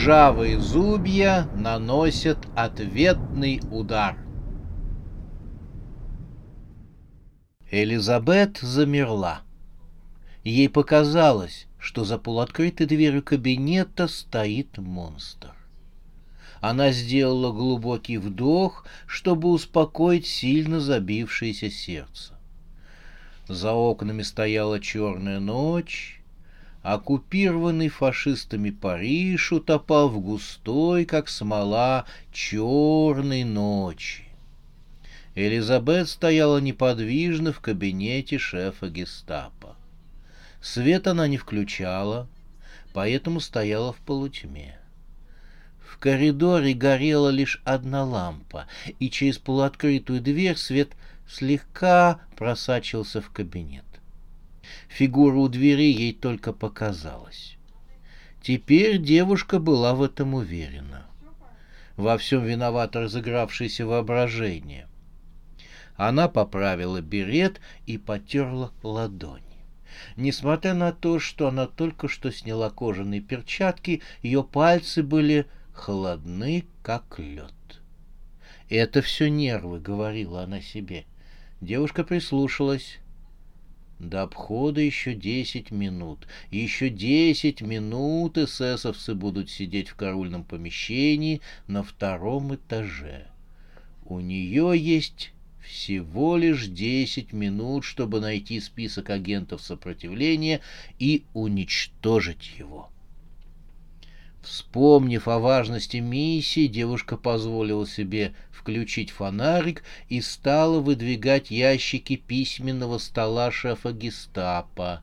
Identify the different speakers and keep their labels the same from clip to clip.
Speaker 1: Ржавые зубья наносят ответный удар. Элизабет замерла. Ей показалось, что за полуоткрытой дверью кабинета стоит монстр. Она сделала глубокий вдох, чтобы успокоить сильно забившееся сердце. За окнами стояла черная ночь, оккупированный фашистами Париж утопал в густой, как смола, черной ночи. Элизабет стояла неподвижно в кабинете шефа гестапо. Свет она не включала, поэтому стояла в полутьме. В коридоре горела лишь одна лампа, и через полуоткрытую дверь свет слегка просачивался в кабинет. Фигура у двери ей только показалась. Теперь девушка была в этом уверена. Во всем виновато разыгравшееся воображение. Она поправила берет и потерла ладонь. Несмотря на то, что она только что сняла кожаные перчатки, ее пальцы были холодны, как лед. «Это все нервы», — говорила она себе. Девушка прислушалась. До обхода еще десять минут. Еще десять минут эсэсовцы будут сидеть в караульном помещении на втором этаже. У нее есть всего лишь десять минут, чтобы найти список агентов сопротивления и уничтожить его. Вспомнив о важности миссии, девушка позволила себе включить фонарик и стала выдвигать ящики письменного стола шефа гестапо.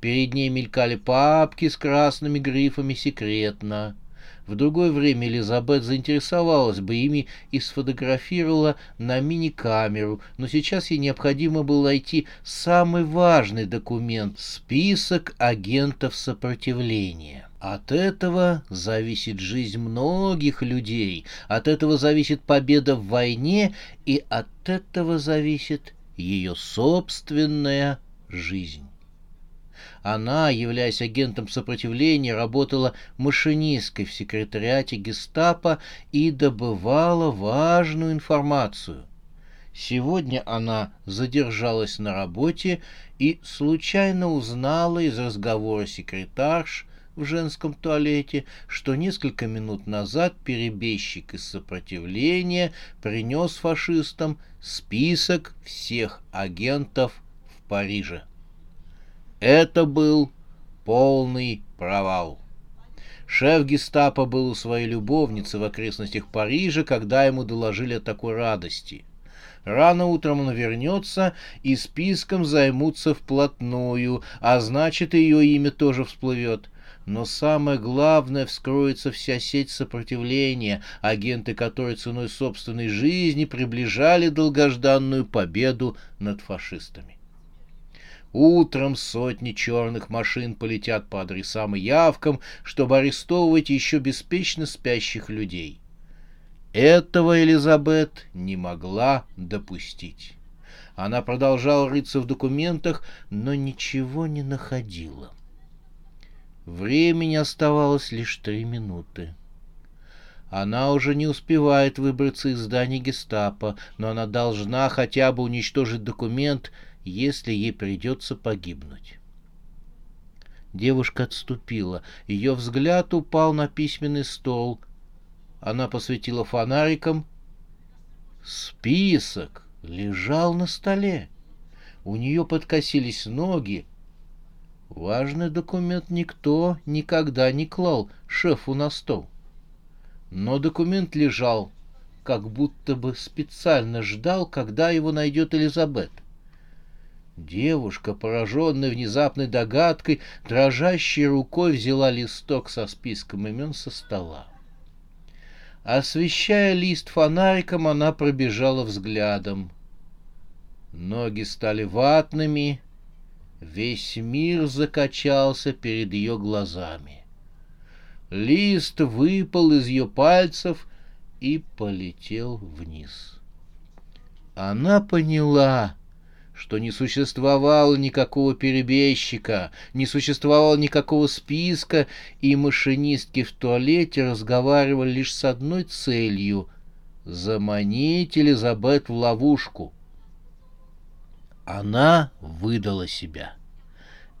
Speaker 1: Перед ней мелькали папки с красными грифами «Секретно». В другое время Элизабет заинтересовалась бы ими и сфотографировала на мини-камеру, но сейчас ей необходимо было найти самый важный документ — список агентов сопротивления. От этого зависит жизнь многих людей, от этого зависит победа в войне, и от этого зависит ее собственная жизнь. Она, являясь агентом сопротивления, работала машинисткой в секретариате гестапо и добывала важную информацию. Сегодня она задержалась на работе и случайно узнала из разговора секретарш в женском туалете, что несколько минут назад перебежчик из сопротивления принес фашистам список всех агентов в Париже. Это был полный провал. Шеф гестапо был у своей любовницы в окрестностях Парижа, когда ему доложили о такой радости. Рано утром он вернется и списком займутся вплотную, а значит, ее имя тоже всплывет. Но самое главное, вскроется вся сеть сопротивления, агенты которой ценой собственной жизни приближали долгожданную победу над фашистами. Утром сотни черных машин полетят по адресам и явкам, чтобы арестовывать еще беспечно спящих людей. Этого Элизабет не могла допустить. Она продолжала рыться в документах, но ничего не находила. Времени оставалось лишь три минуты. Она уже не успевает выбраться из здания гестапо, но она должна хотя бы уничтожить документ — если ей придется погибнуть. Девушка отступила. Ее взгляд упал на письменный стол. Она посветила фонариком. Список лежал на столе. У нее подкосились ноги. Важный документ никто никогда не клал шефу на стол. Но документ лежал, как будто бы специально ждал, когда его найдет Элизабет. Девушка, пораженная внезапной догадкой, дрожащей рукой взяла листок со списком имен со стола. Освещая лист фонариком, она пробежала взглядом. Ноги стали ватными, весь мир закачался перед ее глазами. Лист выпал из ее пальцев и полетел вниз. Она поняла, что не существовало никакого перебежчика, не существовало никакого списка, и машинистки в туалете разговаривали лишь с одной целью — заманить Элизабет в ловушку. Она выдала себя.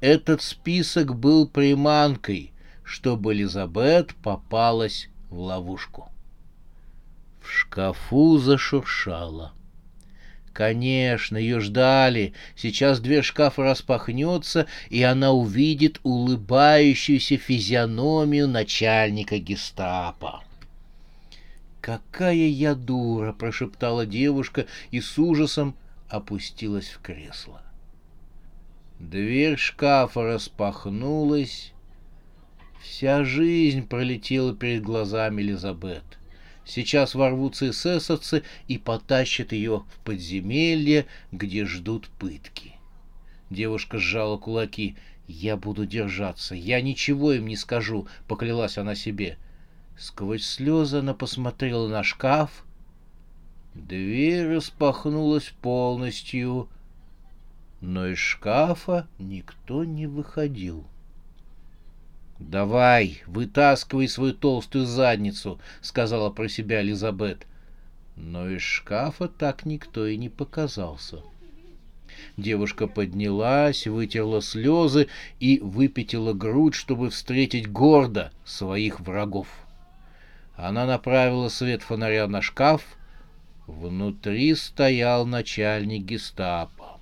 Speaker 1: Этот список был приманкой, чтобы Элизабет попалась в ловушку. В шкафу зашуршало. — Конечно, ее ждали. Сейчас дверь шкафа распахнется, и она увидит улыбающуюся физиономию начальника гестапо. «Какая я дура!» — прошептала девушка и с ужасом опустилась в кресло. Дверь шкафа распахнулась. Вся жизнь пролетела перед глазами Элизабет. Сейчас ворвутся эсэсовцы и потащат ее в подземелье, где ждут пытки. Девушка сжала кулаки. «Я буду держаться, я ничего им не скажу», — поклялась она себе. Сквозь слезы она посмотрела на шкаф. Дверь распахнулась полностью, но из шкафа никто не выходил. «Давай, вытаскивай свою толстую задницу», — сказала про себя Элизабет. Но из шкафа так никто и не показался. Девушка поднялась, вытерла слезы и выпятила грудь, чтобы встретить гордо своих врагов. Она направила свет фонаря на шкаф. Внутри стоял начальник гестапо.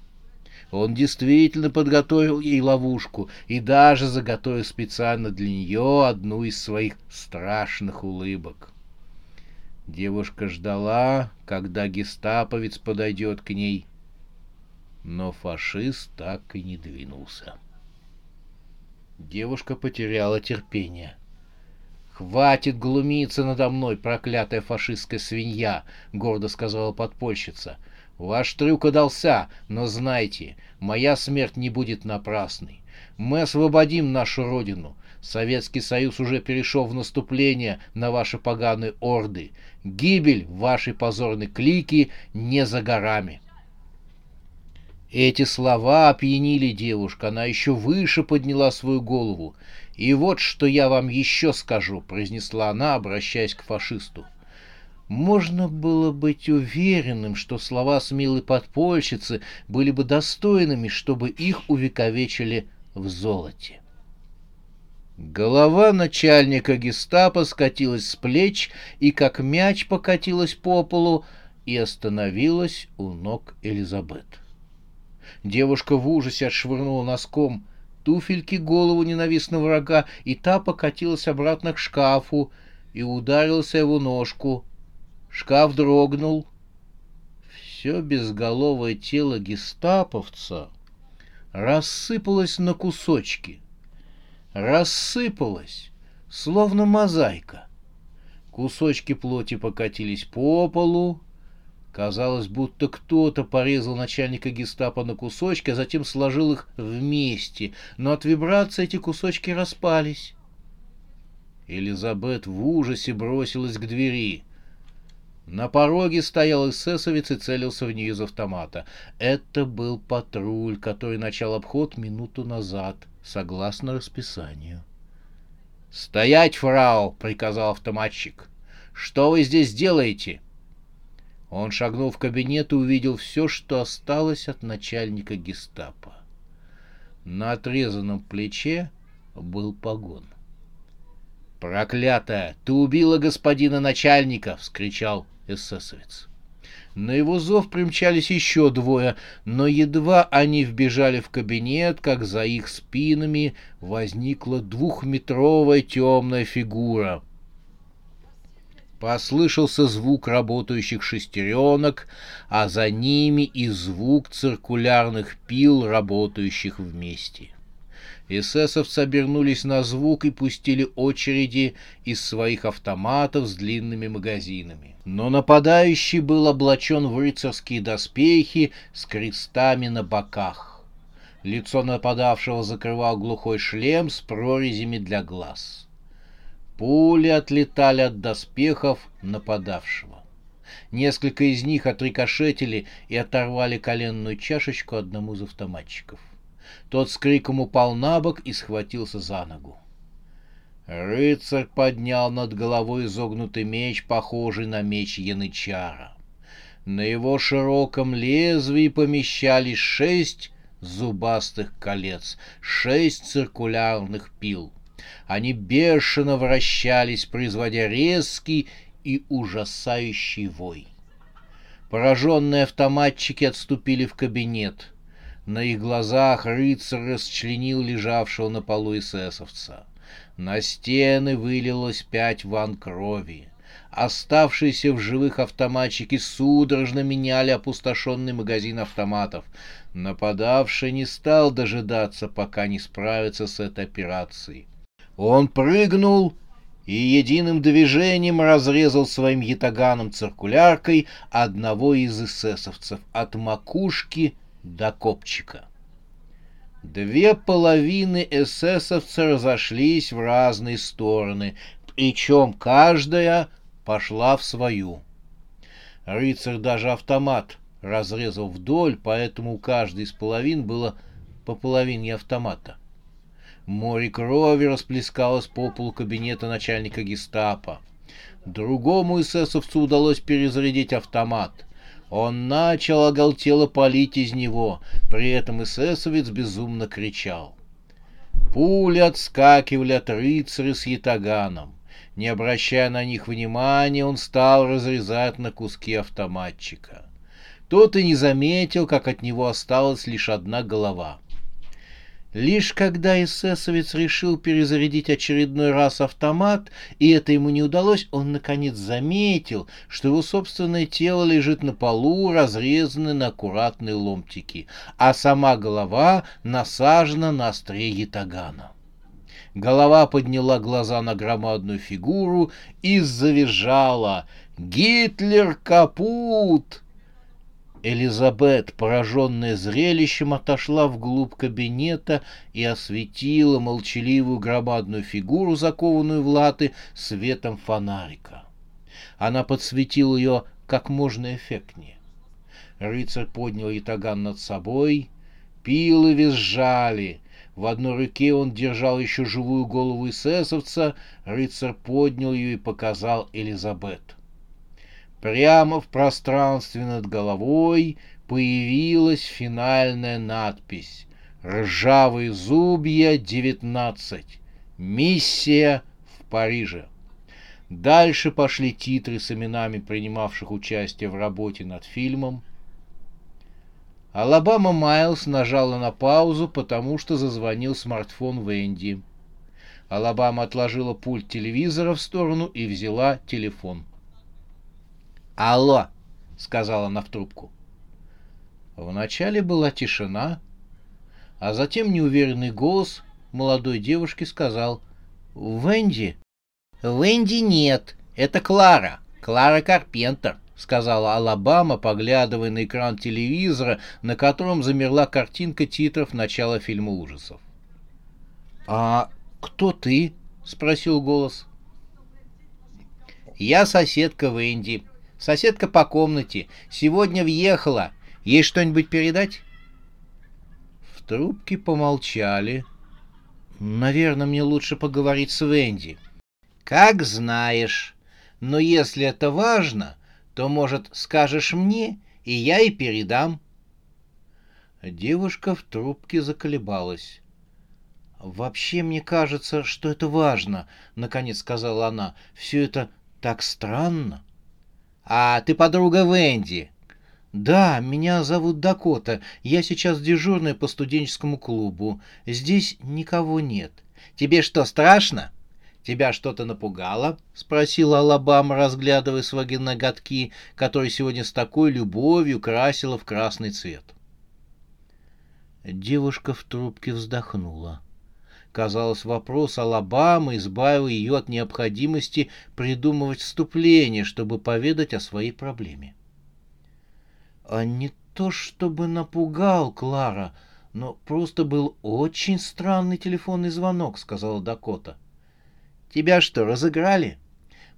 Speaker 1: Он действительно подготовил ей ловушку и даже заготовил специально для нее одну из своих страшных улыбок. Девушка ждала, когда гестаповец подойдет к ней, но фашист так и не двинулся. Девушка потеряла терпение. «Хватит глумиться надо мной, проклятая фашистская свинья!» — гордо сказала подпольщица — Ваш трюк удался, но знайте, моя смерть не будет напрасной. Мы освободим нашу родину. Советский Союз уже перешел в наступление на ваши поганые орды. Гибель вашей позорной клики не за горами. Эти слова опьянили девушку, она еще выше подняла свою голову. «И вот что я вам еще скажу», — произнесла она, обращаясь к фашисту. — можно было быть уверенным, что слова смелой подпольщицы были бы достойными, чтобы их увековечили в золоте. Голова начальника гестапо скатилась с плеч и как мяч покатилась по полу и остановилась у ног Элизабет. Девушка в ужасе отшвырнула носком туфельки голову ненавистного врага, и та покатилась обратно к шкафу и ударился его ножку — Шкаф дрогнул. Все безголовое тело гестаповца рассыпалось на кусочки. Рассыпалось, словно мозаика. Кусочки плоти покатились по полу. Казалось, будто кто-то порезал начальника гестапо на кусочки, а затем сложил их вместе, но от вибрации эти кусочки распались. Элизабет в ужасе бросилась к двери. На пороге стоял эсэсовец и целился в нее из автомата. Это был патруль, который начал обход минуту назад, согласно расписанию. «Стоять, фрау!» — приказал автоматчик. «Что вы здесь делаете?» Он шагнул в кабинет и увидел все, что осталось от начальника гестапо. На отрезанном плече был погон. «Проклятая! Ты убила господина начальника!» — вскричал эсэсовец. На его зов примчались еще двое, но едва они вбежали в кабинет, как за их спинами возникла двухметровая темная фигура. Послышался звук работающих шестеренок, а за ними и звук циркулярных пил, работающих вместе. Эсэсовцы обернулись на звук и пустили очереди из своих автоматов с длинными магазинами. Но нападающий был облачен в рыцарские доспехи с крестами на боках. Лицо нападавшего закрывал глухой шлем с прорезями для глаз. Пули отлетали от доспехов нападавшего. Несколько из них отрикошетили и оторвали коленную чашечку одному из автоматчиков. Тот с криком упал на бок и схватился за ногу. Рыцарь поднял над головой изогнутый меч, похожий на меч янычара. На его широком лезвии помещались шесть зубастых колец, шесть циркулярных пил. Они бешено вращались, производя резкий и ужасающий вой. Пораженные автоматчики отступили в кабинет. На их глазах рыцарь расчленил лежавшего на полу эсэсовца. На стены вылилось пять ван крови. Оставшиеся в живых автоматчики судорожно меняли опустошенный магазин автоматов. Нападавший не стал дожидаться, пока не справится с этой операцией. Он прыгнул и единым движением разрезал своим ятаганом циркуляркой одного из эсэсовцев от макушки до копчика. Две половины эсэсовца разошлись в разные стороны, причем каждая пошла в свою. Рыцарь даже автомат разрезал вдоль, поэтому у каждой из половин было по половине автомата. Море крови расплескалось по полу кабинета начальника гестапо. Другому эсэсовцу удалось перезарядить автомат. Он начал оголтело палить из него, при этом эсэсовец безумно кричал. Пули отскакивали от рыцаря с ятаганом. Не обращая на них внимания, он стал разрезать на куски автоматчика. Тот и не заметил, как от него осталась лишь одна голова — Лишь когда эсэсовец решил перезарядить очередной раз автомат, и это ему не удалось, он наконец заметил, что его собственное тело лежит на полу, разрезанное на аккуратные ломтики, а сама голова насажена на острие ятагана. Голова подняла глаза на громадную фигуру и завизжала «Гитлер капут!» Элизабет, пораженная зрелищем, отошла вглубь кабинета и осветила молчаливую громадную фигуру, закованную в латы, светом фонарика. Она подсветила ее как можно эффектнее. Рыцарь поднял ятаган над собой, пилы визжали. В одной руке он держал еще живую голову эсэсовца, рыцарь поднял ее и показал Элизабет. Прямо в пространстве над головой появилась финальная надпись «Ржавые зубья 19. Миссия в Париже». Дальше пошли титры с именами принимавших участие в работе над фильмом. Алабама Майлз нажала на паузу, потому что зазвонил смартфон Венди. Алабама отложила пульт телевизора в сторону и взяла телефон. «Алло!» — сказала она в трубку. Вначале была тишина, а затем неуверенный голос молодой девушки сказал «Венди?» «Венди нет, это Клара, Клара Карпентер», — сказала Алабама, поглядывая на экран телевизора, на котором замерла картинка титров начала фильма ужасов. «А кто ты?» — спросил голос. «Я соседка Венди», Соседка по комнате. Сегодня въехала. Есть что-нибудь передать?» В трубке помолчали. «Наверное, мне лучше поговорить с Венди». «Как знаешь. Но если это важно, то, может, скажешь мне, и я и передам». Девушка в трубке заколебалась. «Вообще, мне кажется, что это важно», — наконец сказала она. «Все это так странно». «А ты подруга Венди?» «Да, меня зовут Дакота. Я сейчас дежурная по студенческому клубу. Здесь никого нет». «Тебе что, страшно?» «Тебя что-то напугало?» — спросила Алабама, разглядывая свои ноготки, которые сегодня с такой любовью красила в красный цвет. Девушка в трубке вздохнула. Казалось, вопрос Алабамы избавил ее от необходимости придумывать вступление, чтобы поведать о своей проблеме. «А не то чтобы напугал Клара, но просто был очень странный телефонный звонок», — сказала Дакота. — Тебя что, разыграли?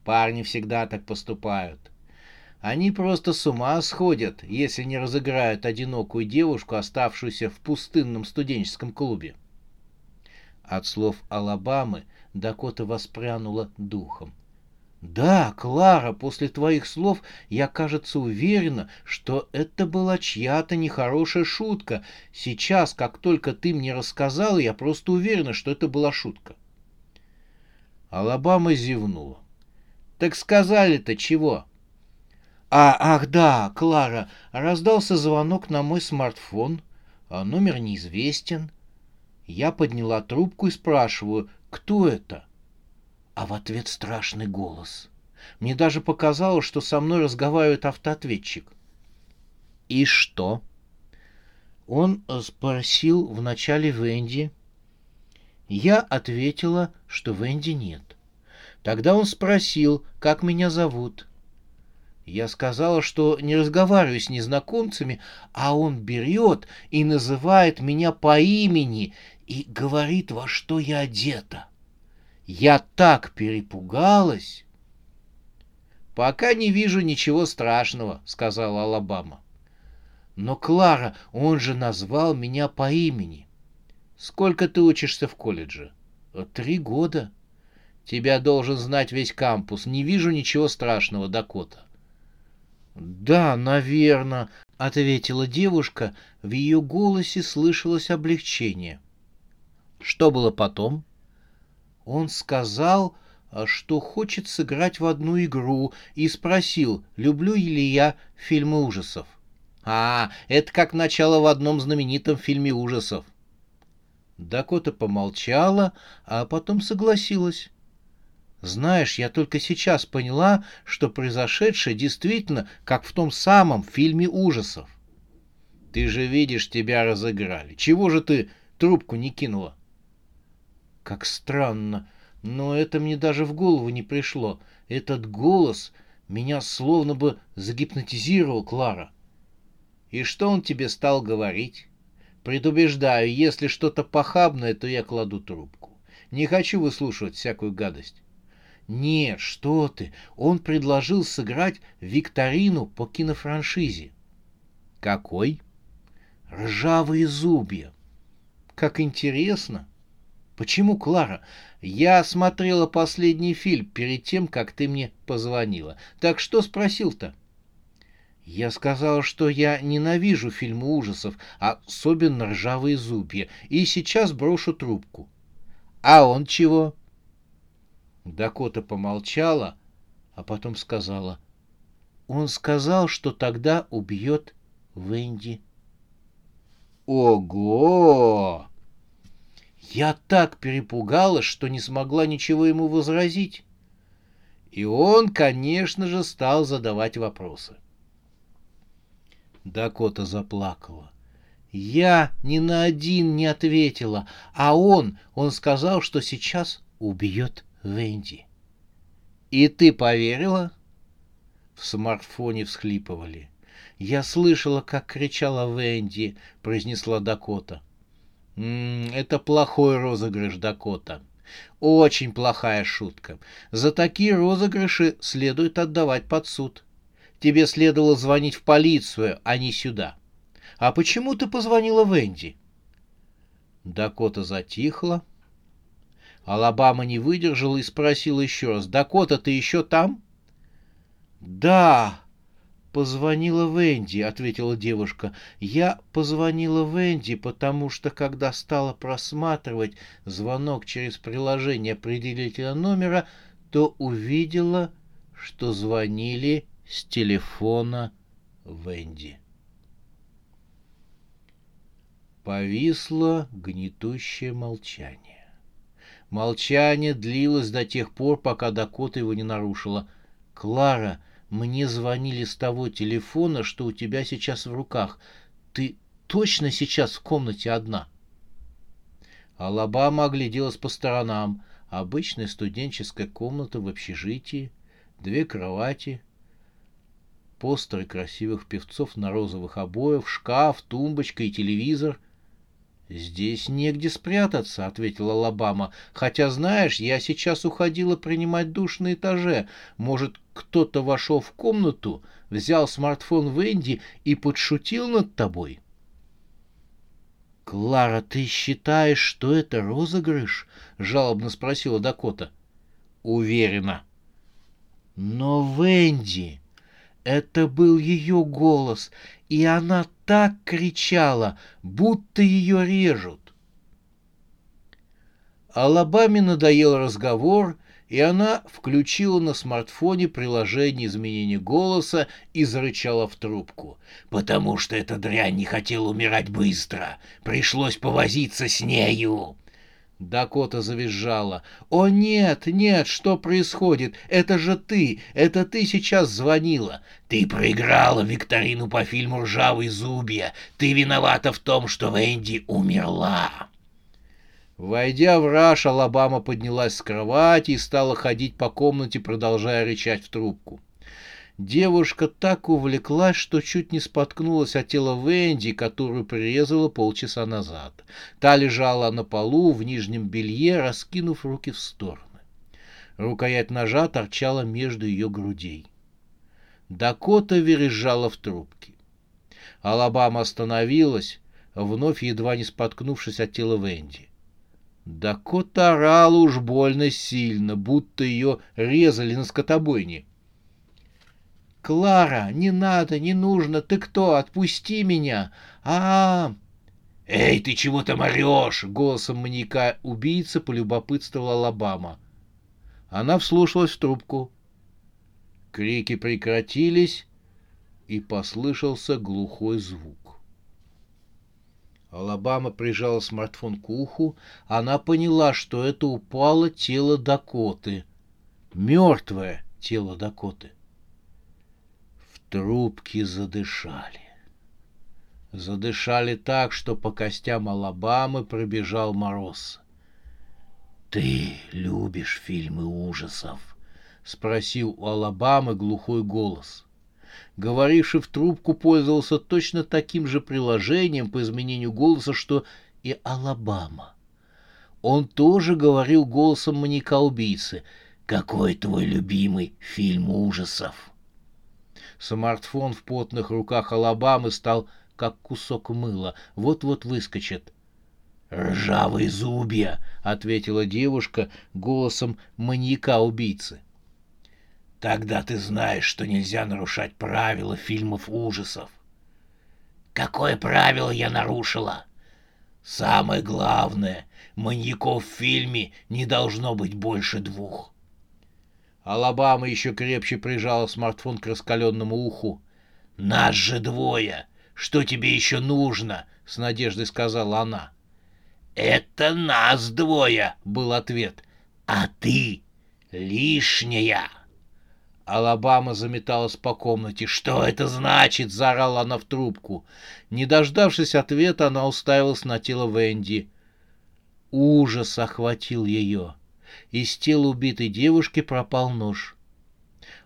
Speaker 1: Парни всегда так поступают. Они просто с ума сходят, если не разыграют одинокую девушку, оставшуюся в пустынном студенческом клубе. От слов Алабамы Дакота воспрянула духом. «Да, Клара, после твоих слов я, кажется, уверена, что это была чья-то нехорошая шутка. Сейчас, как только ты мне рассказала, я просто уверена, что это была шутка». Алабама зевнула. «Так сказали-то чего?» «А, ах да, Клара, раздался звонок на мой смартфон, а номер неизвестен. Я подняла трубку и спрашиваю, кто это?» А в ответ страшный голос. Мне даже показалось, что со мной разговаривает автоответчик. «И что?» Он спросил вначале Венди, я ответила, что Венди нет. Тогда он спросил, как меня зовут. Я сказала, что не разговариваю с незнакомцами, а он берет и называет меня по имени и говорит, во что я одета. Я так перепугалась. «Пока не вижу ничего страшного», — сказала Алабама. «Но, Клара, он же назвал меня по имени. Сколько ты учишься в колледже? Три года. Тебя должен знать весь кампус. Не вижу ничего страшного, Дакота. Да, наверное, ответила девушка. В ее голосе слышалось облегчение. Что было потом? Он сказал, что хочет сыграть в одну игру, и спросил, люблю ли я фильмы ужасов. А, это как начало в одном знаменитом фильме ужасов. Дакота помолчала, а потом согласилась. Знаешь, я только сейчас поняла, что произошедшее действительно как в том самом фильме ужасов. Ты же видишь, тебя разыграли. Чего же ты трубку не кинула? Как странно, но это мне даже в голову не пришло. Этот голос меня словно бы загипнотизировал, Клара. И что он тебе стал говорить? Предубеждаю, если что-то похабное, то я кладу трубку. Не хочу выслушивать всякую гадость. Нет, что ты, он предложил сыграть викторину по кинофраншизе. Какой? Ржавые зубья. Как интересно. Почему, Клара? Я смотрела последний фильм перед тем, как ты мне позвонила. Так что спросил-то? Я сказал, что я ненавижу фильмы ужасов, особенно ржавые зубья, и сейчас брошу трубку. А он чего? Дакота помолчала, а потом сказала. Он сказал, что тогда убьет Венди. Ого! Я так перепугалась, что не смогла ничего ему возразить. И он, конечно же, стал задавать вопросы. Дакота заплакала. Я ни на один не ответила, а он, он сказал, что сейчас убьет Венди. И ты поверила? В смартфоне всхлипывали. Я слышала, как кричала Венди, произнесла Дакота. М -м, это плохой розыгрыш, Дакота. Очень плохая шутка. За такие розыгрыши следует отдавать под суд. Тебе следовало звонить в полицию, а не сюда. А почему ты позвонила Венди? Дакота затихла. Алабама не выдержала и спросила еще раз. «Дакота, ты еще там?» «Да», позвонила Венди», — ответила девушка. «Я позвонила Венди, потому что, когда стала просматривать звонок через приложение определителя номера, то увидела, что звонили с телефона Венди. Повисло гнетущее молчание. Молчание длилось до тех пор, пока Дакота его не нарушила. «Клара, мне звонили с того телефона, что у тебя сейчас в руках. Ты точно сейчас в комнате одна?» Алабама огляделась по сторонам. Обычная студенческая комната в общежитии, две кровати, постеры красивых певцов на розовых обоях, шкаф, тумбочка и телевизор — «Здесь негде спрятаться», — ответила Алабама. «Хотя, знаешь, я сейчас уходила принимать душ на этаже. Может, кто-то вошел в комнату, взял смартфон Венди и подшутил над тобой?» «Клара, ты считаешь, что это розыгрыш?» — жалобно спросила Дакота. «Уверена». «Но Венди...» Это был ее голос, и она так кричала, будто ее режут. Алабаме надоел разговор, и она включила на смартфоне приложение изменения голоса и зарычала в трубку. «Потому что эта дрянь не хотела умирать быстро. Пришлось повозиться с нею». Дакота завизжала. «О, нет, нет, что происходит? Это же ты! Это ты сейчас звонила! Ты проиграла викторину по фильму «Ржавые зубья». Ты виновата в том, что Венди умерла!» Войдя в раж, Алабама поднялась с кровати и стала ходить по комнате, продолжая рычать в трубку. Девушка так увлеклась, что чуть не споткнулась от тела Венди, которую прирезала полчаса назад. Та лежала на полу в нижнем белье, раскинув руки в стороны. Рукоять ножа торчала между ее грудей. Дакота вережала в трубке. Алабама остановилась, вновь едва не споткнувшись от тела Венди. Дакота орала уж больно сильно, будто ее резали на скотобойне — «Клара, не надо, не нужно, ты кто? Отпусти меня! а, -а, -а «Эй, ты чего там орешь?» — голосом маньяка убийца полюбопытствовала Алабама. Она вслушалась в трубку. Крики прекратились, и послышался глухой звук. Алабама прижала смартфон к уху. Она поняла, что это упало тело Дакоты. Мертвое тело Дакоты. — Трубки задышали. Задышали так, что по костям Алабамы пробежал мороз. «Ты любишь фильмы ужасов?» — спросил у Алабамы глухой голос. Говоривший в трубку пользовался точно таким же приложением по изменению голоса, что и Алабама. Он тоже говорил голосом маньяка-убийцы. «Какой твой любимый фильм ужасов?» Смартфон в потных руках Алабамы стал как кусок мыла, вот-вот выскочит. «Ржавые зубья!» — ответила девушка голосом маньяка-убийцы. «Тогда ты знаешь, что нельзя нарушать правила фильмов ужасов». «Какое правило я нарушила?» «Самое главное, маньяков в фильме не должно быть больше двух». Алабама еще крепче прижала смартфон к раскаленному уху. «Нас же двое! Что тебе еще нужно?» — с надеждой сказала она. «Это нас двое!» — был ответ. «А ты лишняя!» Алабама заметалась по комнате. «Что это значит?» — заорала она в трубку. Не дождавшись ответа, она уставилась на тело Венди. Ужас охватил ее. Из тела убитой девушки пропал нож.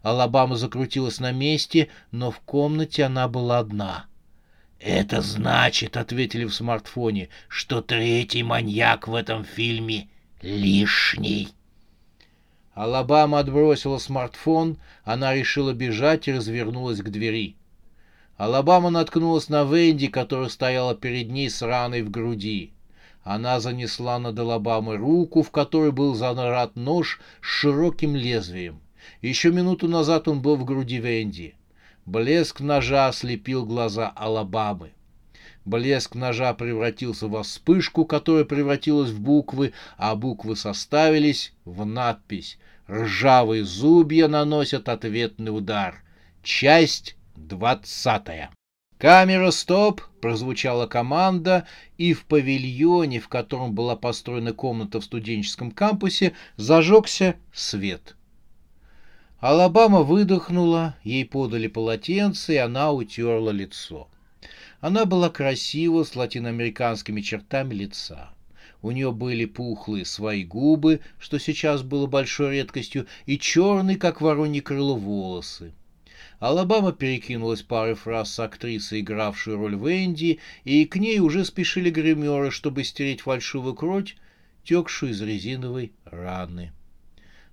Speaker 1: Алабама закрутилась на месте, но в комнате она была одна. «Это значит, — ответили в смартфоне, — что третий маньяк в этом фильме лишний». Алабама отбросила смартфон, она решила бежать и развернулась к двери. Алабама наткнулась на Венди, которая стояла перед ней с раной в груди. Она занесла над Алабамой руку, в которой был занарат нож с широким лезвием. Еще минуту назад он был в груди Венди. Блеск ножа ослепил глаза Алабамы. Блеск ножа превратился во вспышку, которая превратилась в буквы, а буквы составились в надпись «Ржавые зубья наносят ответный удар». Часть двадцатая. «Камера, стоп!» — прозвучала команда, и в павильоне, в котором была построена комната в студенческом кампусе, зажегся свет. Алабама выдохнула, ей подали полотенце, и она утерла лицо. Она была красива, с латиноамериканскими чертами лица. У нее были пухлые свои губы, что сейчас было большой редкостью, и черные, как воронье крыло, волосы. Алабама перекинулась парой фраз с актрисой, игравшей роль Венди, и к ней уже спешили гримеры, чтобы стереть фальшивую кровь, текшую из резиновой раны.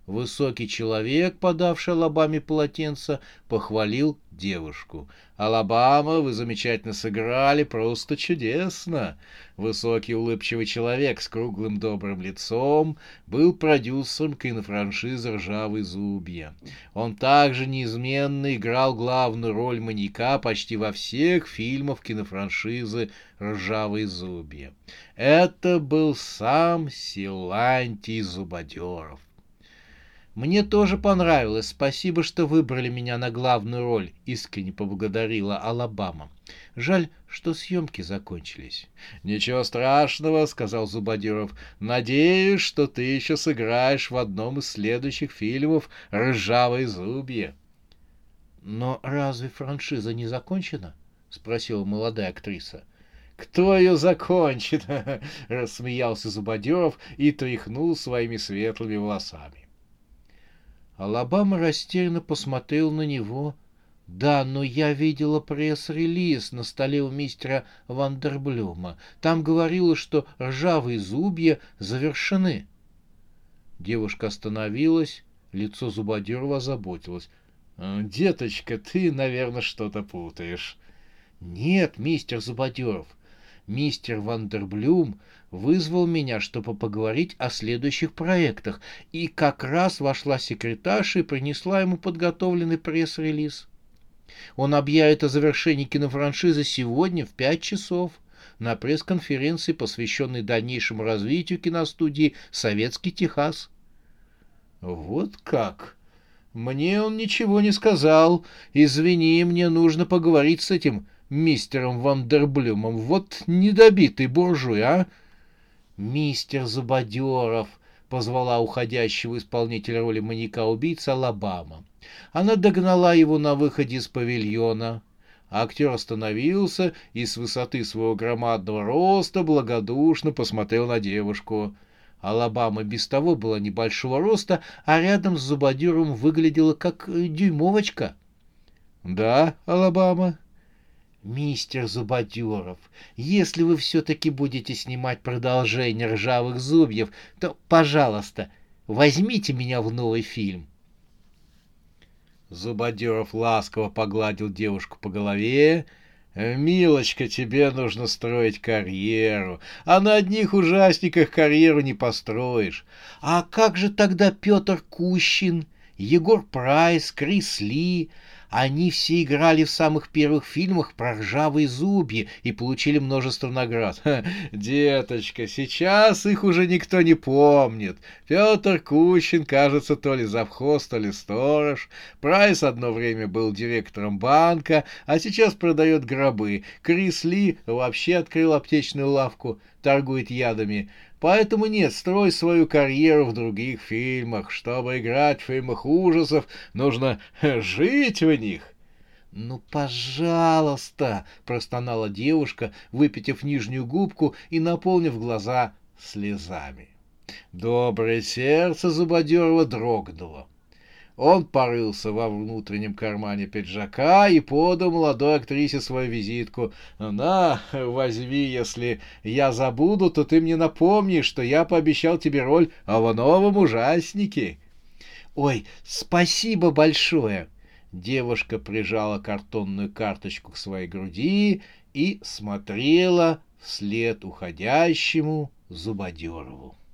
Speaker 1: Высокий человек, подавший Алабаме полотенце, похвалил девушку. «Алабама, вы замечательно сыграли, просто чудесно!» Высокий улыбчивый человек с круглым добрым лицом был продюсером кинофраншизы «Ржавые зубья». Он также неизменно играл главную роль маньяка почти во всех фильмах кинофраншизы «Ржавые зубья». Это был сам Силантий Зубодеров. «Мне тоже понравилось. Спасибо, что выбрали меня на главную роль», — искренне поблагодарила Алабама. «Жаль, что съемки закончились». «Ничего страшного», — сказал Зубодиров. «Надеюсь, что ты еще сыграешь в одном из следующих фильмов «Ржавые зубья». «Но разве франшиза не закончена?» — спросила молодая актриса. «Кто ее закончит?» — рассмеялся Зубодеров и тряхнул своими светлыми волосами. Алабама растерянно посмотрел на него. «Да, но я видела пресс-релиз на столе у мистера Вандерблюма. Там говорилось, что ржавые зубья завершены». Девушка остановилась, лицо Зубодерова озаботилось. «Деточка, ты, наверное, что-то путаешь». «Нет, мистер Зубодеров, мистер Вандерблюм вызвал меня, чтобы поговорить о следующих проектах, и как раз вошла секретарша и принесла ему подготовленный пресс-релиз. Он объявит о завершении кинофраншизы сегодня в пять часов на пресс-конференции, посвященной дальнейшему развитию киностудии «Советский Техас». «Вот как!» Мне он ничего не сказал. Извини, мне нужно поговорить с этим мистером Вандерблюмом. Вот недобитый буржуй, а? Мистер Зубодеров, позвала уходящего исполнителя роли маньяка-убийцы Алабама. Она догнала его на выходе из павильона. Актер остановился и с высоты своего громадного роста благодушно посмотрел на девушку. Алабама без того была небольшого роста, а рядом с Зубодером выглядела как дюймовочка. — Да, Алабама? Мистер Зубодеров, если вы все-таки будете снимать продолжение «Ржавых зубьев», то, пожалуйста, возьмите меня в новый фильм. Зубодеров ласково погладил девушку по голове. «Милочка, тебе нужно строить карьеру, а на одних ужасниках карьеру не построишь. А как же тогда Петр Кущин, Егор Прайс, Крис Ли, они все играли в самых первых фильмах про ржавые зубья и получили множество наград. Ха, деточка, сейчас их уже никто не помнит. Петр Кущин, кажется, то ли завхоз, то ли сторож. Прайс одно время был директором банка, а сейчас продает гробы. Крис Ли вообще открыл аптечную лавку, торгует ядами. Поэтому нет, строй свою карьеру в других фильмах. Чтобы играть в фильмах ужасов, нужно жить в них. «Ну, пожалуйста!» — простонала девушка, выпитив нижнюю губку и наполнив глаза слезами. Доброе сердце Зубодерова дрогнуло. Он порылся во внутреннем кармане пиджака и подал молодой актрисе свою визитку. «На, возьми, если я забуду, то ты мне напомнишь, что я пообещал тебе роль в новом ужаснике». «Ой, спасибо большое!» Девушка прижала картонную карточку к своей груди и смотрела вслед уходящему Зубодерову.